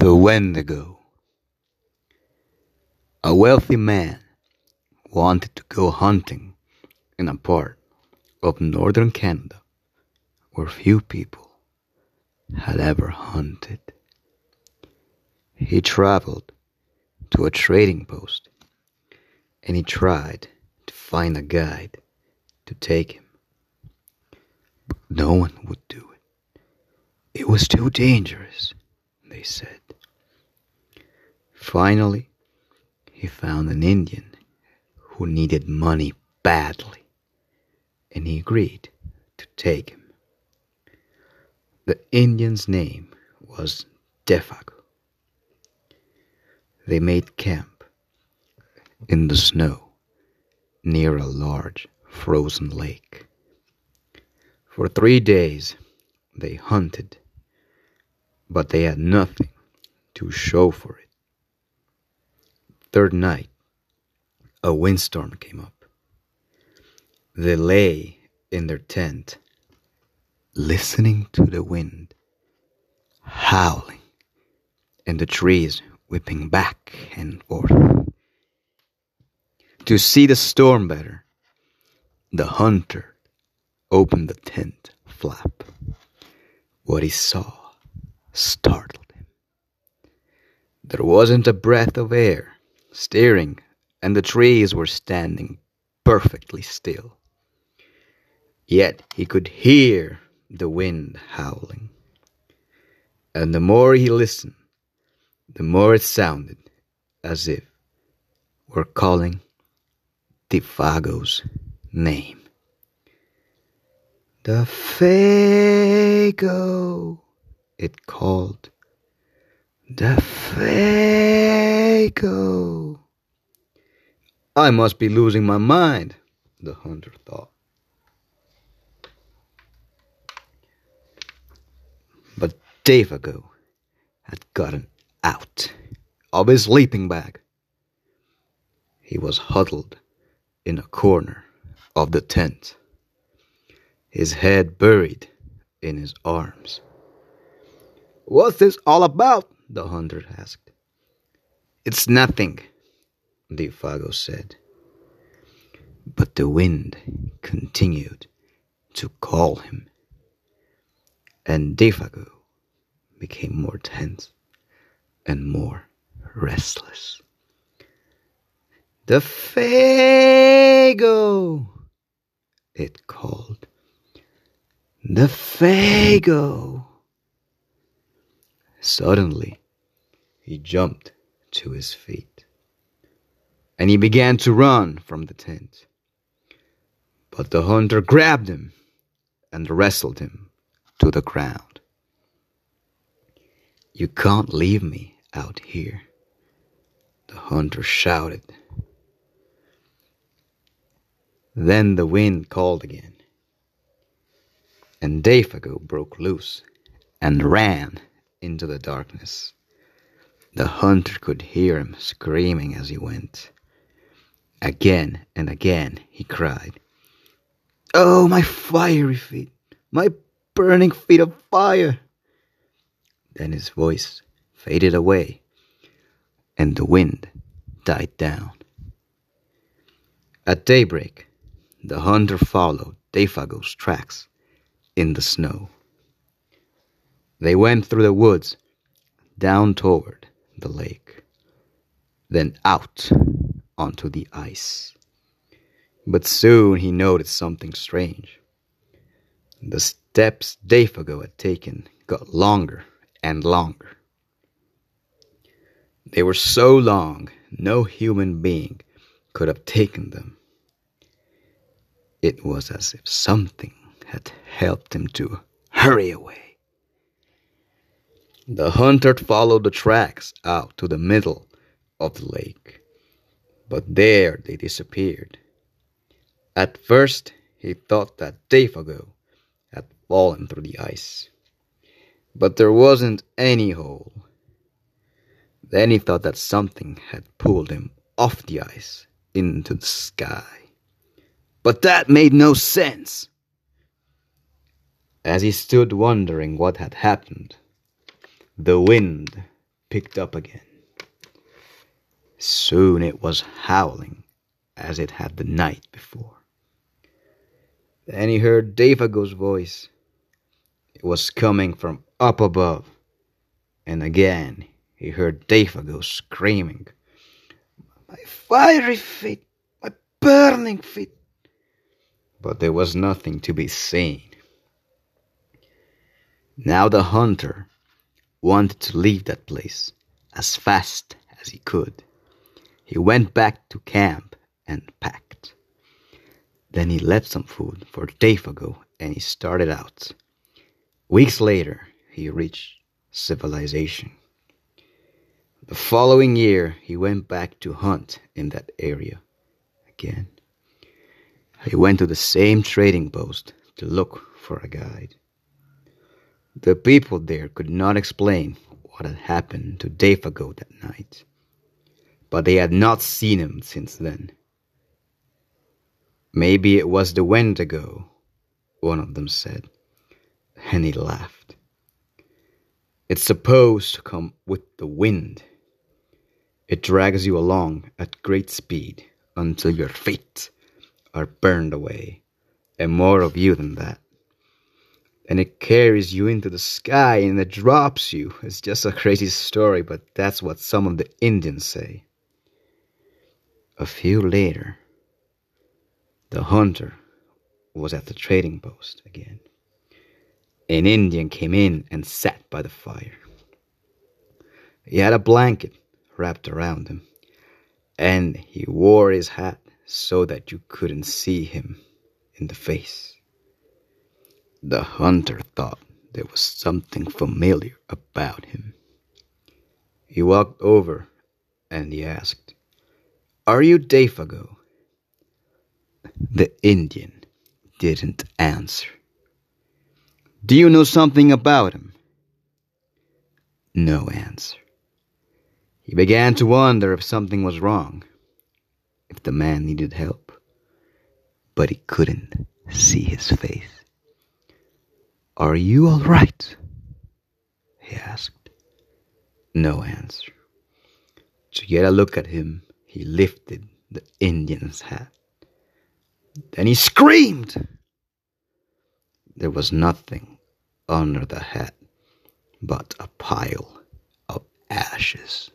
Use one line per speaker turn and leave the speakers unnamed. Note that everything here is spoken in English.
The Wendigo. A wealthy man wanted to go hunting in a part of northern Canada where few people had ever hunted. He traveled to a trading post and he tried to find a guide to take him. But no one would do it. It was too dangerous, they said. Finally, he found an Indian who needed money badly, and he agreed to take him. The Indian's name was Defago. They made camp in the snow near a large frozen lake. For three days they hunted, but they had nothing to show for it. Third night, a windstorm came up. They lay in their tent, listening to the wind howling and the trees whipping back and forth. To see the storm better, the hunter opened the tent flap. What he saw startled him. There wasn't a breath of air stirring, and the trees were standing perfectly still. Yet he could hear the wind howling. And the more he listened, the more it sounded as if were calling Defago's name. The Fago, it called. The Fago. I must be losing my mind, the hunter thought. But Defago had gotten out of his sleeping bag. He was huddled in a corner of the tent, his head buried in his arms. What's this all about? the hunter asked. It's nothing, Defago said. But the wind continued to call him, and Defago became more tense and more restless. The Fago, it called. Defago. Suddenly, he jumped to his feet and he began to run from the tent. But the hunter grabbed him and wrestled him to the ground. You can't leave me out here, the hunter shouted. Then the wind called again, and Defago broke loose and ran into the darkness. The hunter could hear him screaming as he went. Again and again he cried, Oh, my fiery feet, my burning feet of fire! Then his voice faded away, and the wind died down. At daybreak, the hunter followed Defago's tracks in the snow. They went through the woods, down toward the lake, then out onto the ice. But soon he noticed something strange. The steps Defago had taken got longer and longer. They were so long, no human being could have taken them. It was as if something had helped him to hurry away. The hunter followed the tracks out to the middle of the lake, but there they disappeared. At first, he thought that Defago had fallen through the ice, but there wasn't any hole. Then he thought that something had pulled him off the ice into the sky. But that made no sense. As he stood wondering what had happened, the wind picked up again. Soon it was howling as it had the night before. Then he heard Defago's voice. It was coming from up above. And again he heard Defago screaming, My fiery feet, my burning feet. But there was nothing to be seen. Now the hunter wanted to leave that place as fast as he could. He went back to camp and packed. Then he left some food for Defago and he started out. Weeks later, he reached civilization. The following year, he went back to hunt in that area again. He went to the same trading post to look for a guide. The people there could not explain what had happened to Defago that night, but they had not seen him since then. Maybe it was the Wendigo, one of them said, and he laughed. It's supposed to come with the wind. It drags you along at great speed until your feet are burned away, and more of you than that. And it carries you into the sky and it drops you. It's just a crazy story, but that's what some of the Indians say. A few later, the hunter was at the trading post again. An Indian came in and sat by the fire. He had a blanket wrapped around him, and he wore his hat so that you couldn't see him in the face. The hunter thought there was something familiar about him. He walked over and he asked, Are you Defago? The Indian didn't answer. Do you know something about him? No answer. He began to wonder if something was wrong, if the man needed help, but he couldn't see his face. Are you all right? he asked. No answer. To get a look at him, he lifted the Indian's hat. Then he screamed. There was nothing under the hat but a pile of ashes.